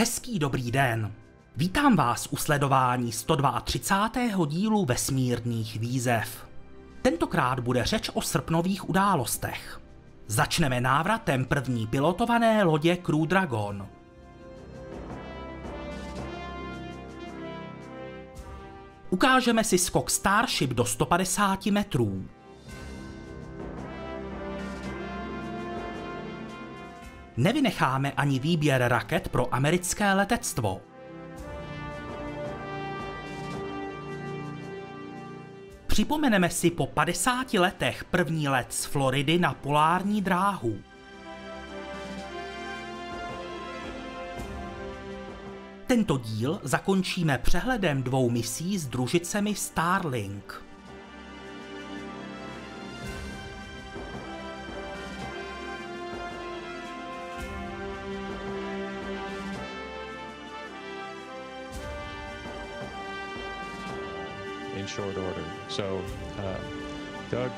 Hezký dobrý den. Vítám vás u sledování 132. dílu vesmírných výzev. Tentokrát bude řeč o srpnových událostech. Začneme návratem první pilotované lodě Crew Dragon. Ukážeme si skok Starship do 150 metrů. Nevynecháme ani výběr raket pro americké letectvo. Připomeneme si po 50 letech první let z Floridy na polární dráhu. Tento díl zakončíme přehledem dvou misí s družicemi Starlink. So, uh, Doug,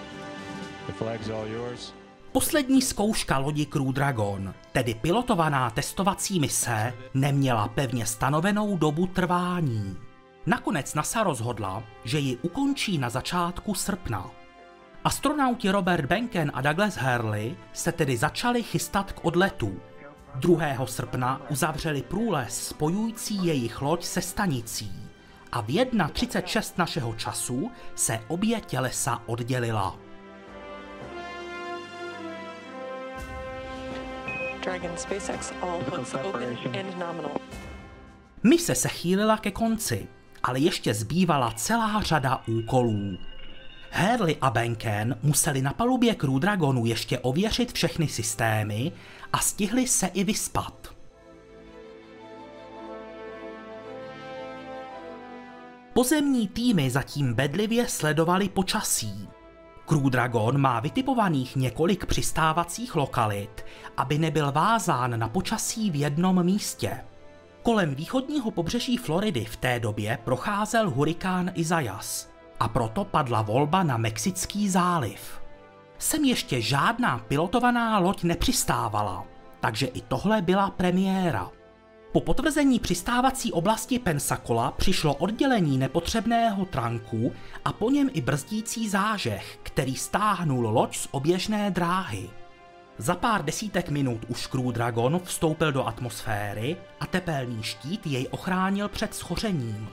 the flag's all yours. Poslední zkouška lodi Crew Dragon, tedy pilotovaná testovací mise, neměla pevně stanovenou dobu trvání. Nakonec NASA rozhodla, že ji ukončí na začátku srpna. Astronauti Robert Benken a Douglas Hurley se tedy začali chystat k odletu. 2. srpna uzavřeli průles spojující jejich loď se stanicí a v 1.36 našeho času se obě tělesa oddělila. Dragon SpaceX, all hooks open and nominal. Mise se chýlila ke konci, ale ještě zbývala celá řada úkolů. Hurley a Benken museli na palubě Crew Dragonu ještě ověřit všechny systémy a stihli se i vyspat. Pozemní týmy zatím bedlivě sledovali počasí. Crew Dragon má vytipovaných několik přistávacích lokalit, aby nebyl vázán na počasí v jednom místě. Kolem východního pobřeží Floridy v té době procházel hurikán Isaias a proto padla volba na Mexický záliv. Sem ještě žádná pilotovaná loď nepřistávala, takže i tohle byla premiéra. Po potvrzení přistávací oblasti Pensacola přišlo oddělení nepotřebného tranku a po něm i brzdící zážeh, který stáhnul loď z oběžné dráhy. Za pár desítek minut už Crew Dragon vstoupil do atmosféry a tepelný štít jej ochránil před schořením.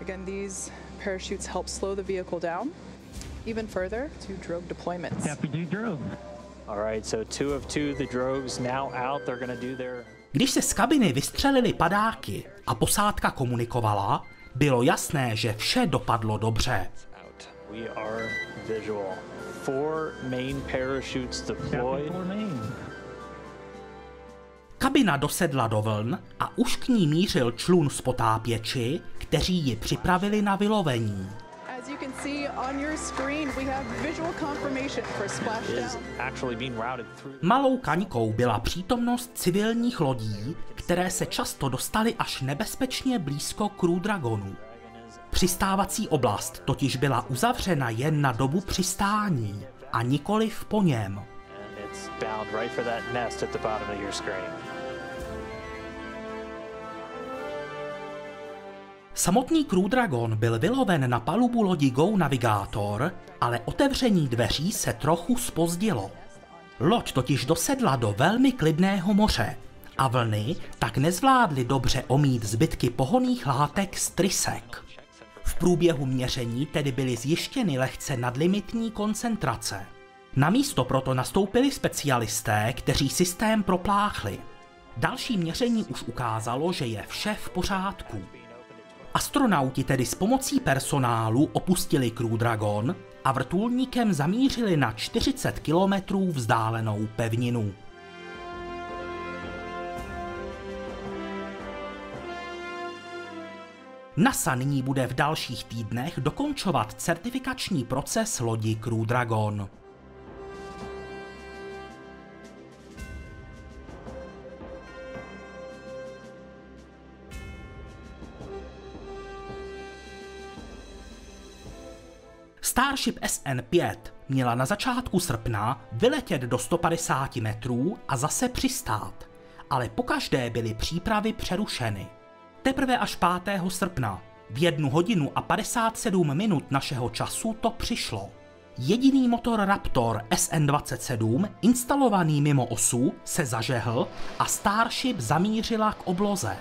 Again, these parachutes help slow the vehicle down even further to drogue deployments. Deputy Drogue. To Když se z kabiny vystřelily padáky a posádka komunikovala, bylo jasné, že vše dopadlo dobře. out. We are visual. Four main parachutes deployed. Capital Maine. Kabina dosedla do vln a už k ní mířil člun z potápěči, kteří ji připravili na vylovení. As you can see on your screen, we have visual confirmation for splashdown. actually being routed through. Malou kaňkou byla přítomnost civilních lodí, které se často dostaly až nebezpečně blízko Crew Dragonu. Přistávací oblast totiž byla uzavřena jen na dobu přistání a nikoliv po něm. It's bound right for that nest at the bottom of your screen. Samotný Crew Dragon byl vyloven na palubu lodi Go Navigator, ale otevření dveří se trochu spozdilo. Loď totiž dosedla do velmi klidného moře a vlny tak nezvládly dobře omít zbytky pohoných látek z trysek. V průběhu měření tedy byly zjištěny lehce nadlimitní koncentrace. Na místo proto nastoupili specialisté, kteří systém propláchli. Další měření už ukázalo, že je vše v pořádku. Astronauti tedy s pomocí personálu opustili Crew Dragon a vrtulníkem zamířili na 40 kilometrů vzdálenou pevninu. NASA nyní bude v dalších týdnech dokončovat certifikační proces lodi Crew Dragon. Starship SN5 měla na začátku srpna vyletět do 150 metrů a zase přistát, ale pokaždé byly přípravy přerušeny. Teprve až 5. srpna, v 1 hodinu a 57 minut našeho času to přišlo. Jediný motor Raptor SN27 instalovaný mimo osu se zažehl a Starship zamířila k obloze.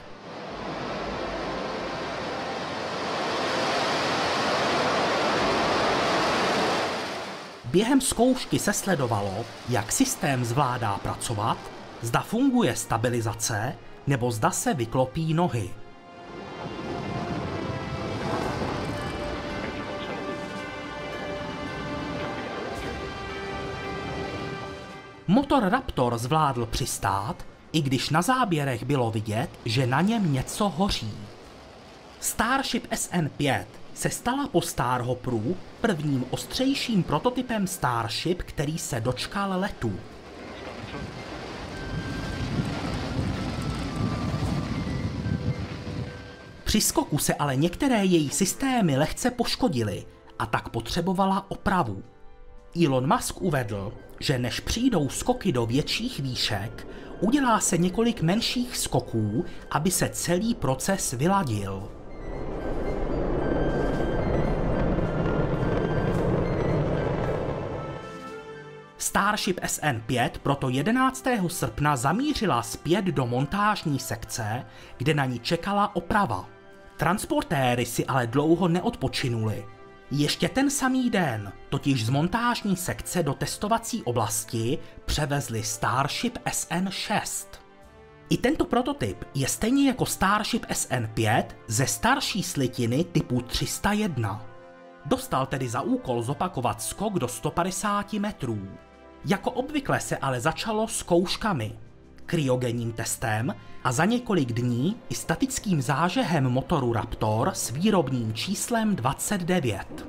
Během zkoušky se sledovalo, jak systém zvládá pracovat, zda funguje stabilizace nebo zda se vyklopí nohy. Motor Raptor zvládl přistát, i když na záběrech bylo vidět, že na něm něco hoří. Starship SN5 se stala po Starhopperu prvním ostřejším prototypem Starship, který se dočkal letu. Při skoku se ale některé její systémy lehce poškodily a tak potřebovala opravu. Elon Musk uvedl, že než přijdou skoky do větších výšek, udělá se několik menších skoků, aby se celý proces vyladil. Starship SN5 proto 11. srpna zamířila zpět do montážní sekce, kde na ní čekala oprava. Transportéry si ale dlouho neodpočinuli. Ještě ten samý den totiž z montážní sekce do testovací oblasti převezli Starship SN6. I tento prototyp je stejně jako Starship SN5 ze starší slitiny typu 301. Dostal tedy za úkol zopakovat skok do 150 metrů. Jako obvykle se ale začalo zkouškami, kryogenním testem a za několik dní i statickým zážehem motoru Raptor s výrobním číslem 29.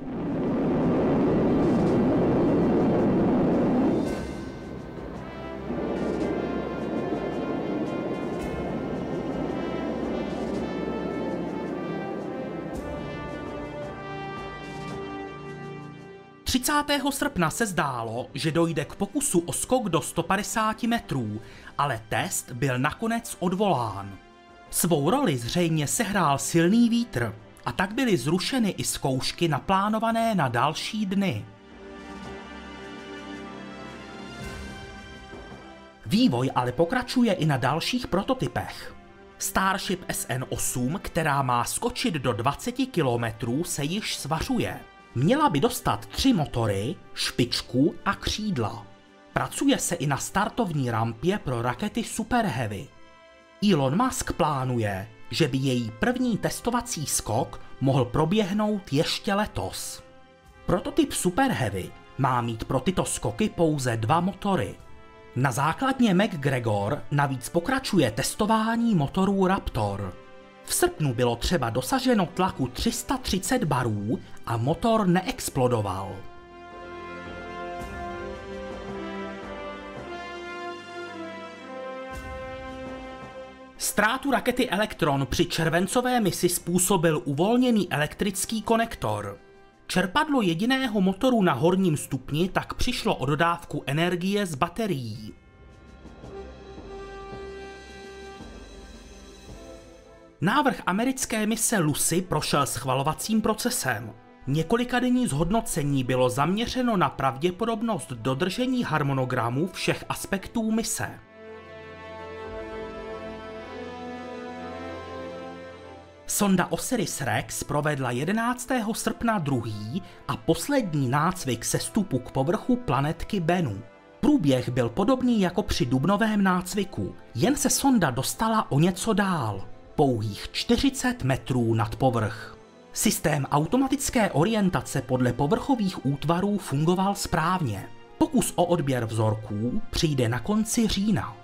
30. srpna se zdálo, že dojde k pokusu o skok do 150 metrů, ale test byl nakonec odvolán. Svou roli zřejmě sehrál silný vítr a tak byly zrušeny i zkoušky naplánované na další dny. Vývoj ale pokračuje i na dalších prototypech. Starship SN8, která má skočit do 20 km, se již svařuje. Měla by dostat tři motory, špičku a křídla. Pracuje se i na startovní rampě pro rakety Super Heavy. Elon Musk plánuje, že by její první testovací skok mohl proběhnout ještě letos. Prototyp Super Heavy má mít pro tyto skoky pouze dva motory. Na základně McGregor navíc pokračuje testování motorů Raptor. V srpnu bylo třeba dosaženo tlaku 330 barů a motor neexplodoval. Ztrátu rakety Elektron při červencové misi způsobil uvolněný elektrický konektor. Čerpadlo jediného motoru na horním stupni tak přišlo o dodávku energie z baterií. Návrh americké mise Lucy prošel schvalovacím procesem. Několikadenní zhodnocení bylo zaměřeno na pravděpodobnost dodržení harmonogramu všech aspektů mise. Sonda Osiris-Rex provedla 11. srpna druhý a poslední nácvik sestupu k povrchu planetky Bennu. Průběh byl podobný jako při dubnovém nácviku, jen se sonda dostala o něco dál, pouhých 40 metrů nad povrch. Systém automatické orientace podle povrchových útvarů fungoval správně. Pokus o odběr vzorků přijde na konci října.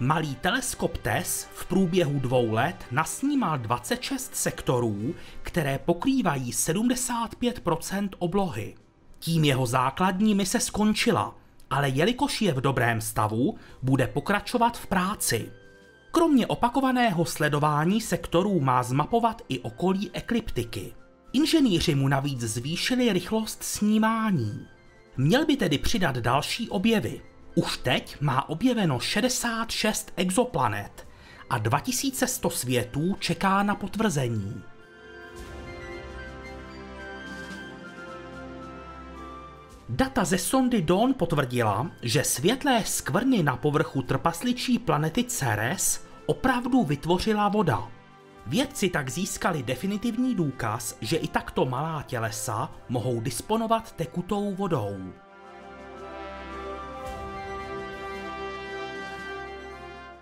Malý teleskop TESS v průběhu dvou let nasnímal 26 sektorů, které pokrývají 75% oblohy. Tím jeho základní mise skončila, ale jelikož je v dobrém stavu, bude pokračovat v práci. Kromě opakovaného sledování sektorů má zmapovat i okolí ekliptiky. Inženýři mu navíc zvýšili rychlost snímání. Měl by tedy přidat další objevy. Už teď má objeveno 66 exoplanet a 2100 světů čeká na potvrzení. Data ze sondy Dawn potvrdila, že světlé skvrny na povrchu trpasličí planety Ceres opravdu vytvořila voda. Vědci tak získali definitivní důkaz, že i takto malá tělesa mohou disponovat tekutou vodou.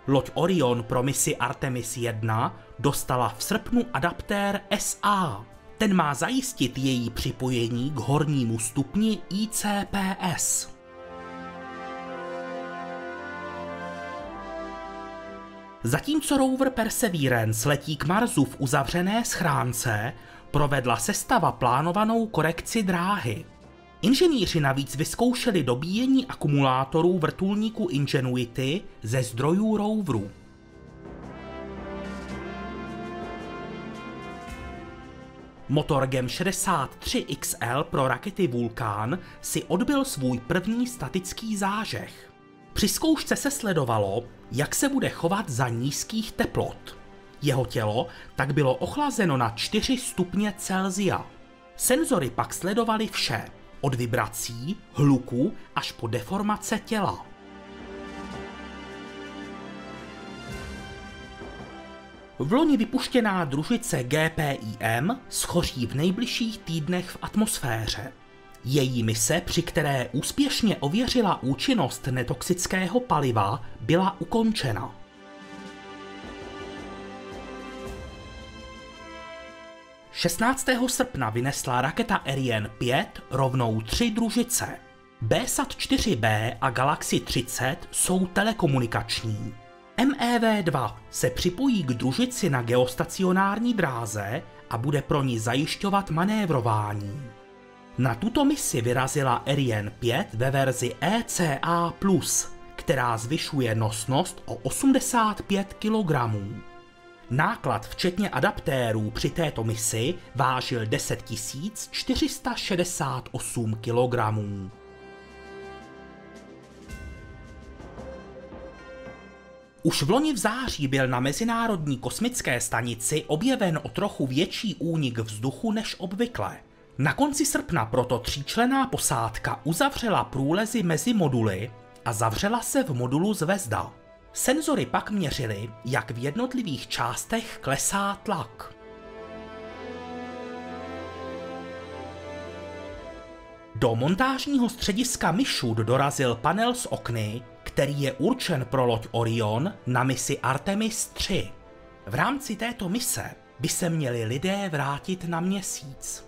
Loď Orion pro misi Artemis 1 dostala v srpnu adaptér SA. Ten má zajistit její připojení k hornímu stupni ICPS. Zatímco rover Perseverance letí k Marsu v uzavřené schránce, provedla sestava plánovanou korekci dráhy. Inženýři navíc vyzkoušeli dobíjení akumulátorů vrtulníku Ingenuity ze zdrojů roveru. Motor GEM 63 XL pro rakety Vulkan si odbil svůj první statický zážeh. Při zkoušce se sledovalo, jak se bude chovat za nízkých teplot. Jeho tělo tak bylo ochlazeno na 4 stupně Celsia. Senzory pak sledovaly vše, od vibrací, hluku až po deformace těla. V loni vypuštěná družice GPIM schoří v nejbližších týdnech v atmosféře. Její mise, při které úspěšně ověřila účinnost netoxického paliva, byla ukončena. – 16. srpna vynesla raketa Ariane 5 rovnou tři družice. BSAT-4B a Galaxy 30 jsou telekomunikační. MEV-2 se připojí k družici na geostacionární dráze a bude pro ní zajišťovat manévrování. Na tuto misi vyrazila Ariane 5 ve verzi ECA+, která zvyšuje nosnost o 85 kg. Náklad včetně adaptérů při této misi vážil 10 468 kg. Už v loni v září byl na Mezinárodní kosmické stanici objeven o trochu větší únik vzduchu než obvykle. Na konci srpna proto tříčlená posádka uzavřela průlezy mezi moduly a zavřela se v modulu Zvezda. Senzory pak měřily, jak v jednotlivých částech klesá tlak. Do montážního střediska Mišud dorazil panel z okny, který je určen pro loď Orion na misi Artemis 3. V rámci této mise by se měli lidé vrátit na měsíc.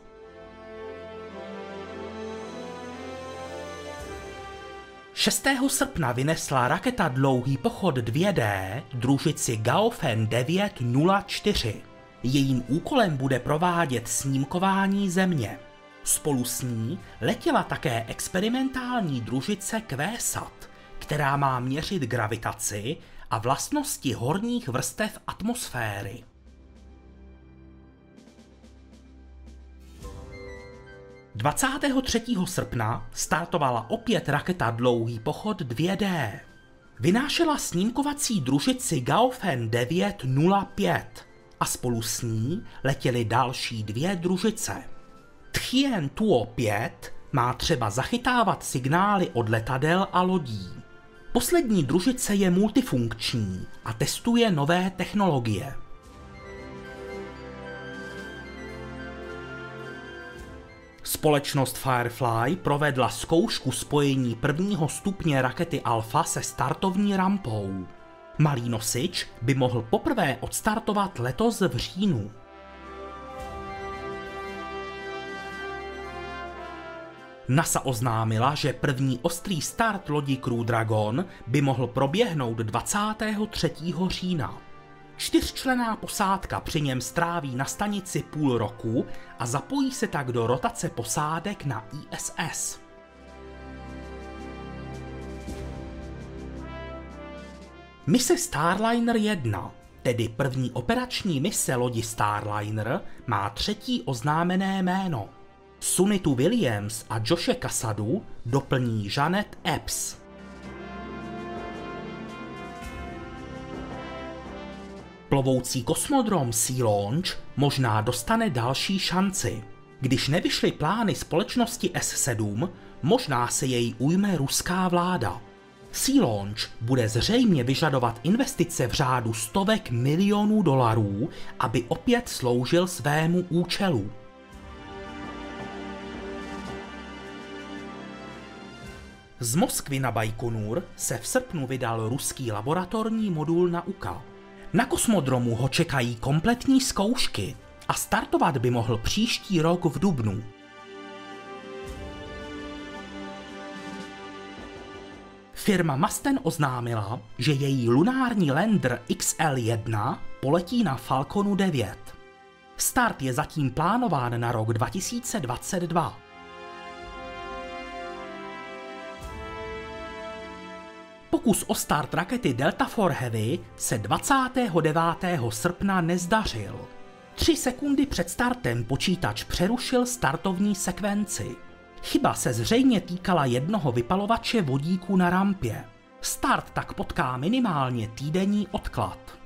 Šestého srpna vynesla raketa Dlouhý pochod 2D družici Gaofen 904. Jejím úkolem bude provádět snímkování Země. Spolu s ní letěla také experimentální družice QSAT, která má měřit gravitaci a vlastnosti horních vrstev atmosféry. Dvacátého 23. srpna startovala opět raketa Dlouhý pochod 2D. Vynášela snímkovací družici Gaofen 905 a spolu s ní letěly další dvě družice. Tchien Tuo 5 má třeba zachytávat signály od letadel a lodí. Poslední družice je multifunkční a testuje nové technologie. Společnost Firefly provedla zkoušku spojení prvního stupně rakety Alpha se startovní rampou. Malý nosič by mohl poprvé odstartovat letos v říjnu. NASA oznámila, že první ostrý start lodi Crew Dragon by mohl proběhnout 23. října. Čtyřčlená posádka při něm stráví na stanici půl roku a zapojí se tak do rotace posádek na ISS. Mise Starliner 1, tedy první operační mise lodi Starliner, má třetí oznámené jméno. Sunitu Williams a Joshe Kasadu doplní Janet Epps. Plovoucí kosmodrom Sea Launch možná dostane další šanci. Když nevyšly plány společnosti S7, možná se jej ujme ruská vláda. Sea Launch bude zřejmě vyžadovat investice v řádu stovek milionů dolarů, aby opět sloužil svému účelu. Z Moskvy na Bajkonur se v srpnu vydal ruský laboratorní modul Nauka. Na kosmodromu ho čekají kompletní zkoušky a startovat by mohl příští rok v Dubnu. Firma Masten oznámila, že její lunární lander XL-1 poletí na Falconu 9. Start je zatím plánován na rok 2022. Pokus o start rakety Delta IV Heavy se 29. srpna nezdařil. Tři sekundy před startem počítač přerušil startovní sekvenci. Chyba se zřejmě týkala jednoho vypalovače vodíku na rampě. Start tak potká minimálně týdenní odklad.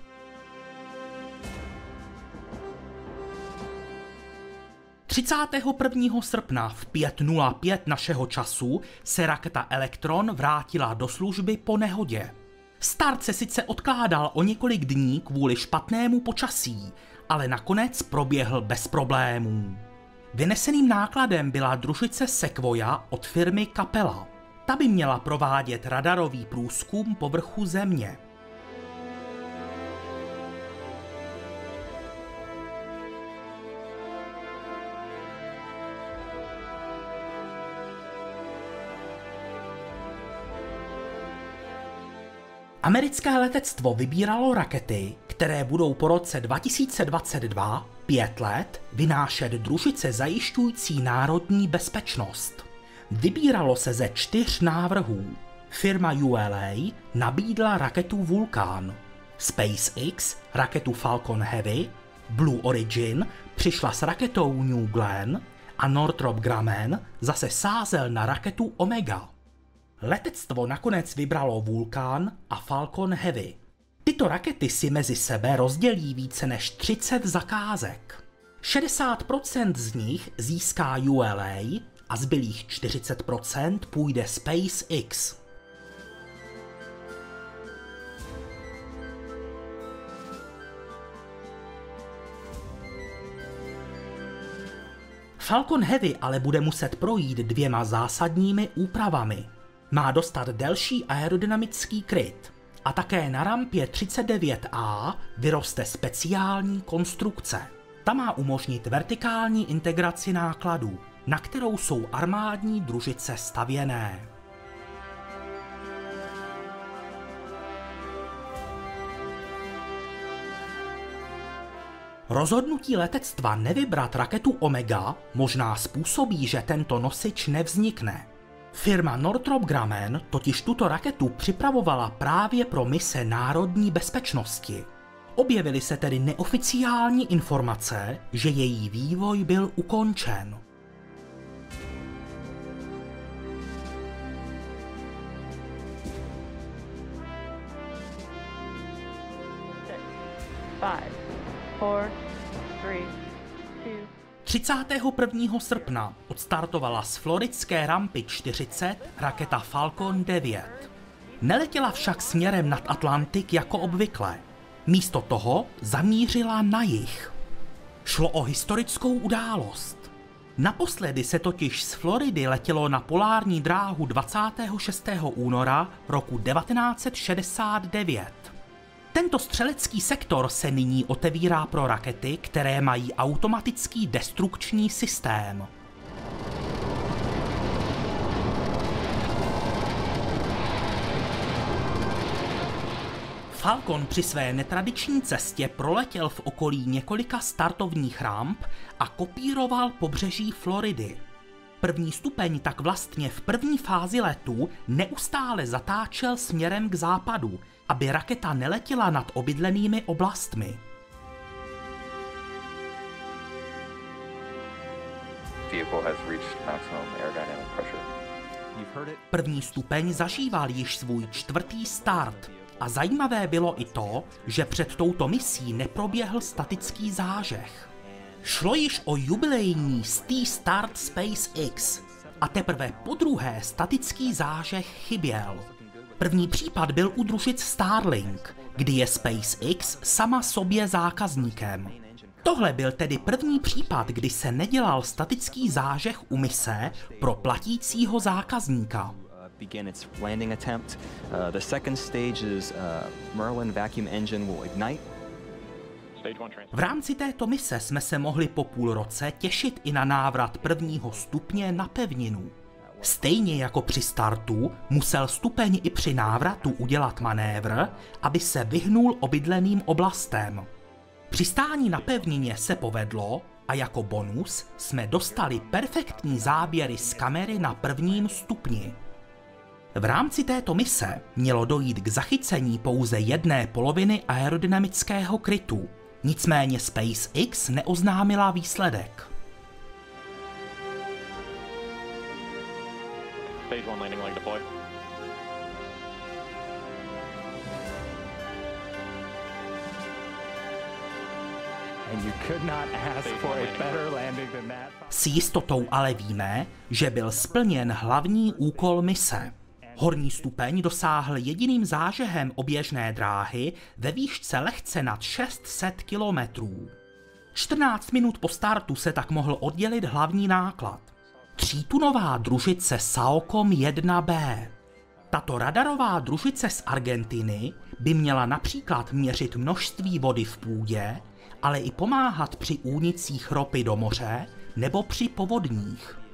...31. srpna v 5.05 našeho času se raketa Electron vrátila do služby po nehodě. Start se sice odkládal o několik dní kvůli špatnému počasí, ale nakonec proběhl bez problémů. Vyneseným nákladem byla družice Sequoia od firmy Capella. Ta by měla provádět radarový průzkum povrchu Země. Americké letectvo vybíralo rakety, které budou po roce 2022, pět let, vynášet družice zajišťující národní bezpečnost. Vybíralo se ze čtyř návrhů. Firma ULA nabídla raketu Vulcan, SpaceX raketu Falcon Heavy, Blue Origin přišla s raketou New Glenn a Northrop Grumman zase sázel na raketu Omega. Letectvo nakonec vybralo Vulcan a Falcon Heavy. Tyto rakety si mezi sebe rozdělí více než 30 zakázek. 60% z nich získá ULA a zbylých 40% půjde SpaceX. Falcon Heavy ale bude muset projít dvěma zásadními úpravami. Má dostat delší aerodynamický kryt a také na rampě 39A vyroste speciální konstrukce. Ta má umožnit vertikální integraci nákladů, na kterou jsou armádní družice stavěné. Rozhodnutí letectva nevybrat raketu Omega možná způsobí, že tento nosič nevznikne. Firma Northrop Grumman totiž tuto raketu připravovala právě pro mise národní bezpečnosti. Objevily se tedy neoficiální informace, že její vývoj byl ukončen. Five, four, 31. srpna odstartovala z floridské rampy 40 raketa Falcon 9. Neletěla však směrem nad Atlantik jako obvykle. Místo toho zamířila na jih. Šlo o historickou událost. Naposledy se totiž z Floridy letělo na polární dráhu 26. února roku 1969. Tento střelecký sektor se nyní otevírá pro rakety, které mají automatický destrukční systém. Falcon při své netradiční cestě proletěl v okolí několika startovních ramp a kopíroval pobřeží Floridy. První stupeň tak vlastně v první fázi letu neustále zatáčel směrem k západu, aby raketa neletěla nad obydlenými oblastmi. Vehicle has reached maximum aerodynamic pressure. První stupeň zažíval již svůj čtvrtý start. A zajímavé bylo i to, že před touto misí neproběhl statický zážeh. Šlo již o jubilejní Stee Start SpaceX a teprve po druhé statický zážeh chyběl. První případ byl u družic Starlink, kdy je SpaceX sama sobě zákazníkem. Tohle byl tedy první případ, kdy se nedělal statický zážeh u mise pro platícího zákazníka. begin its landing attempt. Uh, the second stage's uh, Merlin vacuum engine will ignite. V rámci této mise jsme se mohli po půl roce těšit i na návrat prvního stupně na pevninu. Stejně jako při startu musel stupeň i při návratu udělat manévr, aby se vyhnul obydleným oblastem. Přistání na pevnině se povedlo a jako bonus jsme dostali perfektní záběry z kamery na prvním stupni. V rámci této mise mělo dojít k zachycení pouze jedné poloviny aerodynamického krytu, nicméně SpaceX neoznámila výsledek. Stage one landing leg deploy. And you could not ask for a better landing than that. S jistotou ale víme, že byl splněn hlavní úkol mise. Horní stupeň dosáhl jediným zážehem oběžné dráhy ve výšce lehce nad 600 kilometrů. 14 minut po startu se tak mohl oddělit hlavní náklad. Třítunová družice Saocom 1B. Tato radarová družice z Argentiny by měla například měřit množství vody v půdě, ale i pomáhat při únicích ropy do moře nebo při povodních.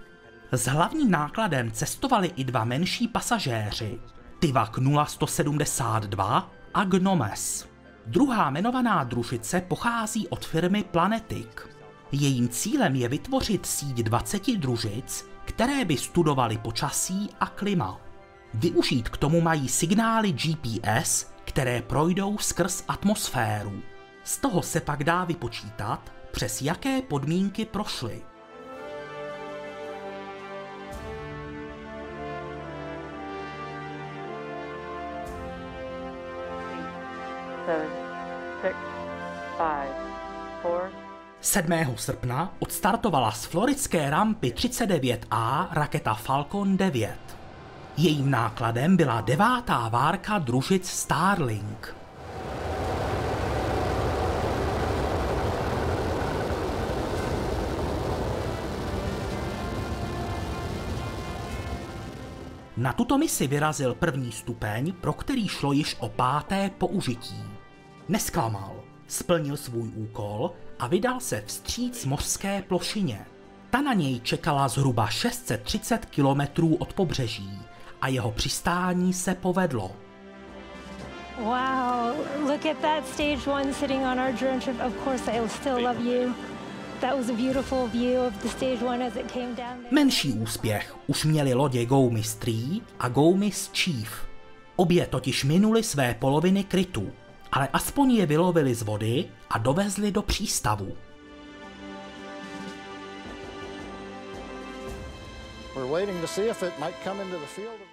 S hlavním nákladem cestovali i dva menší pasažéři, Tivak 0172 a Gnomes. Druhá jmenovaná družice pochází od firmy Planetic. Jejím cílem je vytvořit síť 20 družic, které by studovaly počasí a klima. Využít k tomu mají signály GPS, které projdou skrz atmosféru. Z toho se pak dá vypočítat, přes jaké podmínky prošly. 7. srpna odstartovala z floridské rampy 39A raketa Falcon 9. Jejím nákladem byla devátá várka družic Starlink. Na tuto misi vyrazil první stupeň, pro který šlo již o páté použití. Nesklamal, splnil svůj úkol a vydal se vstříc mořské plošině. Ta na něj čekala zhruba 630 kilometrů od pobřeží a jeho přistání se povedlo. Wow, look at that stage one sitting on our drone ship. Of course, I'll still love you. That was a beautiful view of the stage one as it came down. Menší úspěch už měly lodě Goumis 3 a Goumis Chief. Obě totiž minuli své poloviny krytu, ale aspoň je vylovili z vody a dovezli do přístavu.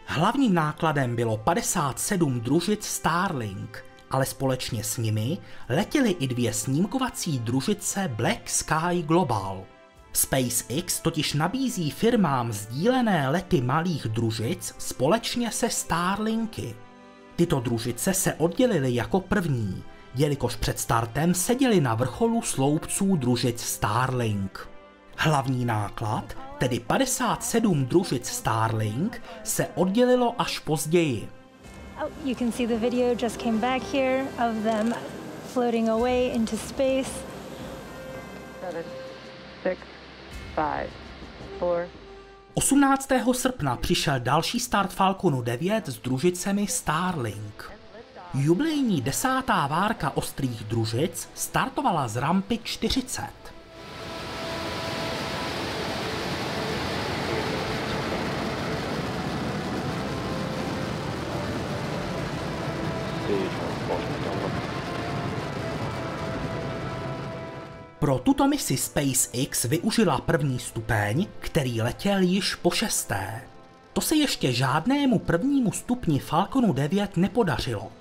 Hlavním nákladem bylo 57 družic Starlink, ale společně s nimi letěly i dvě snímkovací družice Black Sky Global. SpaceX totiž nabízí firmám sdílené lety malých družic společně se Starlinky. Tyto družice se oddělily jako první, jelikož před startem seděli na vrcholu sloupců družic Starlink. Hlavní náklad, tedy 57 družic Starlink, se oddělilo až později. Oh, you can see the video just came back here of them floating away into space. seven, six, five, four, 18. srpna přišel další start Falconu 9 s družicemi Starlink. Jubilejní desátá várka ostrých družic startovala z rampy 40. Pro tuto misi SpaceX využila první stupeň, který letěl již po šesté. To se ještě žádnému prvnímu stupni Falconu 9 nepodařilo.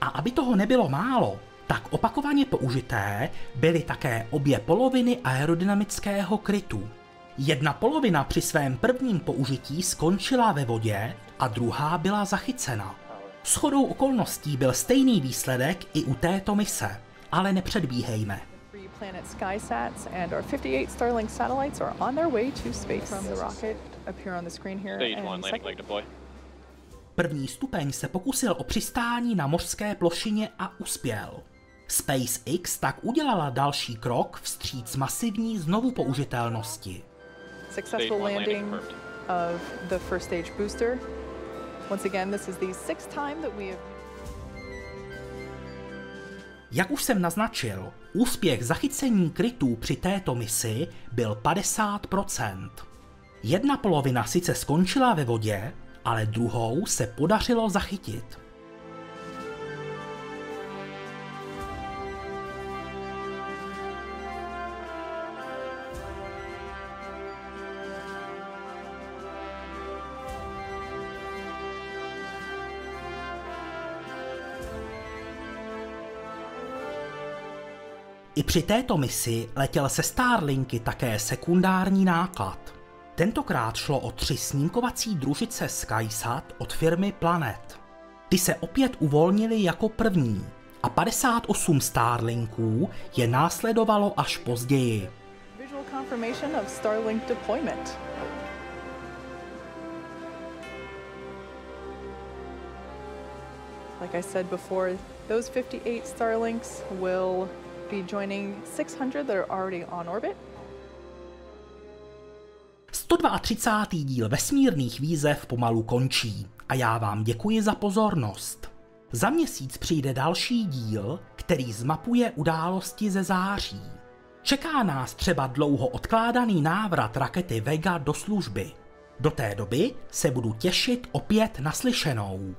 A aby toho nebylo málo, tak opakovaně použité byly také obě poloviny aerodynamického krytu. Jedna polovina při svém prvním použití skončila ve vodě a druhá byla zachycena. Shodou okolností byl stejný výsledek i u této mise, ale nepředbíhejme. Planet SkySats and our 58 Starlink satellites are on their way to space. From the rocket appear on the screen here. Stage one, landing leg deploy. První stupeň se pokusil o přistání na mořské plošině a uspěl. SpaceX tak udělala další krok vstříc masivní znovu použitelnosti. Successful landing of the first stage booster. Once again, this is the sixth time that we have Jak už jsem naznačil, úspěch zachycení krytů při této misi byl 50%. Jedna polovina sice skončila ve vodě, ale druhou se podařilo zachytit. I při této misi letěl se Starlinky také sekundární náklad. Tentokrát šlo o tři snímkovací družice SkySat od firmy Planet. Ty se opět uvolnili jako první a 58 Starlinků je následovalo až později. Like I said before, those 58 Starlinks will be joining 600 that are already on orbit. 132. díl vesmírných výzev pomalu končí a já vám děkuji za pozornost. Za měsíc přijde další díl, který zmapuje události ze září. Čeká nás třeba dlouho odkládaný návrat rakety Vega do služby. Do té doby se budu těšit opět naslyšenou.